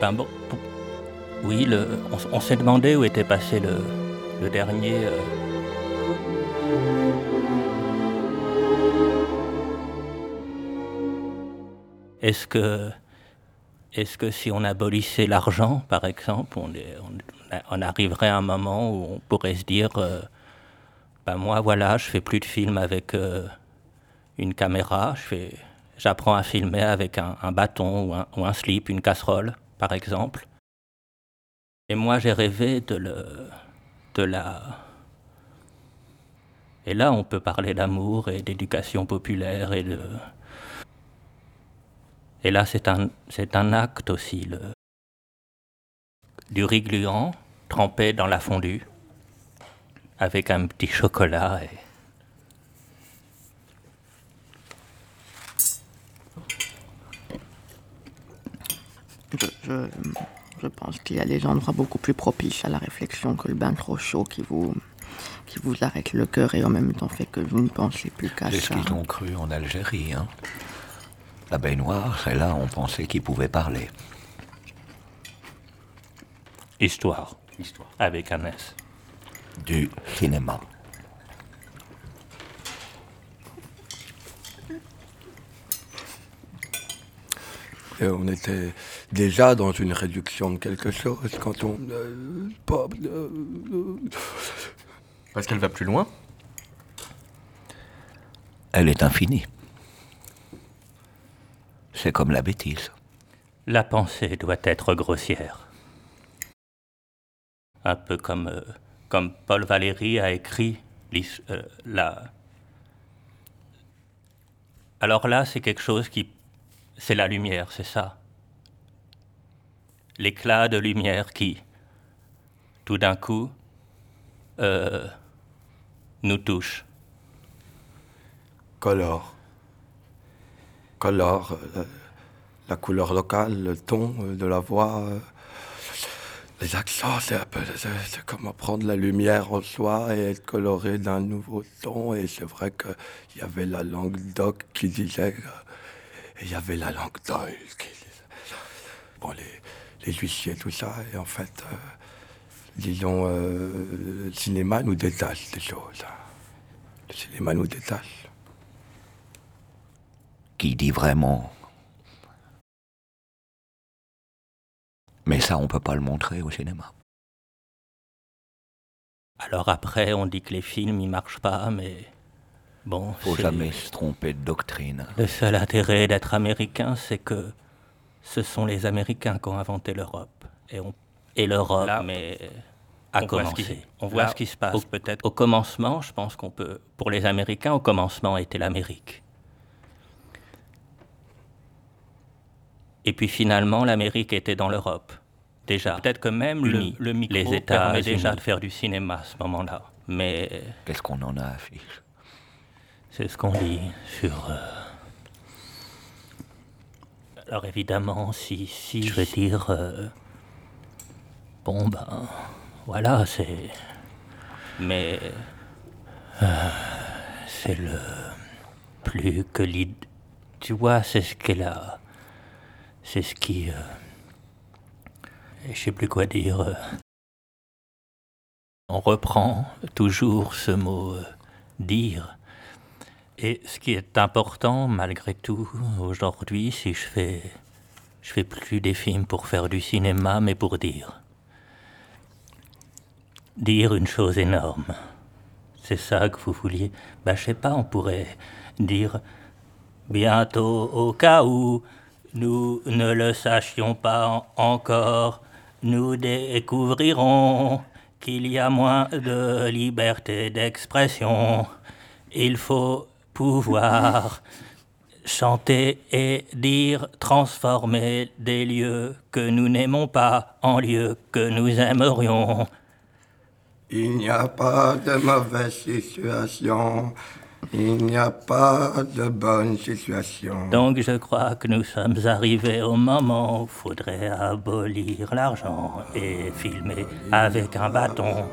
Ben bon, oui, le, on, s'est demandé où était passé le, le dernier. euh, Est-ce que, est-ce que si on abolissait l'argent, par exemple, on, est- arriverait à un moment où on pourrait se dire, euh, ben moi voilà, je fais plus de films avec euh, une caméra, je fais, j'apprends à filmer avec un, bâton ou un slip, une casserole, par exemple. Et moi j'ai rêvé de le, de la. Et là, on peut parler d'amour et d'éducation populaire et de. Et là, c'est un, acte aussi, le, du riz gluant trempé dans la fondue, avec un petit chocolat. Et, Je, je, je pense qu'il y a des endroits beaucoup plus propices à la réflexion que le bain trop chaud qui vous, qui vous arrête le cœur et en même temps fait que vous ne pensez plus qu'à C'est ce ça. qu'ils ont cru en Algérie. Hein. La baignoire, c'est là on pensait qu'ils pouvaient parler. histoire. Histoire. Avec un S. Du cinéma. Et on était déjà dans une réduction de quelque chose quand on. euh, pas- euh, euh, Parce qu'elle va plus loin Elle est infinie. C'est comme la bêtise. La pensée doit être grossière. Un peu comme, euh, comme Paul Valéry a écrit euh, la... Alors là, c'est quelque chose qui... C'est la lumière, c'est ça. L'éclat de lumière qui, tout d'un coup, euh, nous touche. colore. Colore. euh, la couleur locale, le ton euh, de la voix. les accents, c'est un peu. C'est comme prendre la lumière en soi et être coloré d'un nouveau ton. Et c'est vrai qu'il y avait la langue d'oc qui disait. et il y avait la langue d'oil qui disait. Bon, les, les huissiers, tout ça. Et en fait, euh, disons, euh, le cinéma nous détache des choses. Le cinéma nous détache. Qui dit vraiment. Mais ça, on peut pas le montrer au cinéma. Alors après, on dit que les films, ils marchent pas, mais... Bon, Faut jamais se tromper de doctrine. Le seul intérêt d'être américain, c'est que ce sont les Américains qui ont inventé l'Europe. Et, on- et l'Europe, mais a on voit ce commencé. qui- on voit là, ce qui se passe. au- peut-être. Au commencement, je pense qu'on peut. Pour les Américains, au commencement était l'Amérique. Et puis finalement, l'Amérique était dans l'Europe. Déjà. Peut-être que même le, Uni. le micro Les permet États-Unis. déjà de faire du cinéma à ce moment-là. Mais Qu'est-ce qu'on en a affiche c'est ce qu'on lit sur. euh, Alors évidemment, si, si je veux dire. euh, Bon ben. Voilà, c'est. Mais. euh, C'est le. Plus que l'idée. Tu vois, c'est ce qu'elle a. C'est ce qui. euh, Je sais plus quoi dire. euh. On reprend toujours ce mot dire. Et ce qui est important, malgré tout, aujourd'hui, si je fais, je fais plus des films pour faire du cinéma, mais pour dire. Dire une chose énorme. C'est ça que vous vouliez. Ben, je sais pas, on pourrait dire bientôt, au cas où nous ne le sachions pas en- encore, nous découvrirons qu'il y a moins de liberté d'expression. Il faut pouvoir chanter et dire, transformer des lieux que nous n'aimons pas en lieux que nous aimerions. Il n'y a pas de mauvaise situation. Il n'y a pas de bonne situation. Donc je crois que nous sommes arrivés au moment où il faudrait abolir l'argent et filmer avec un bâton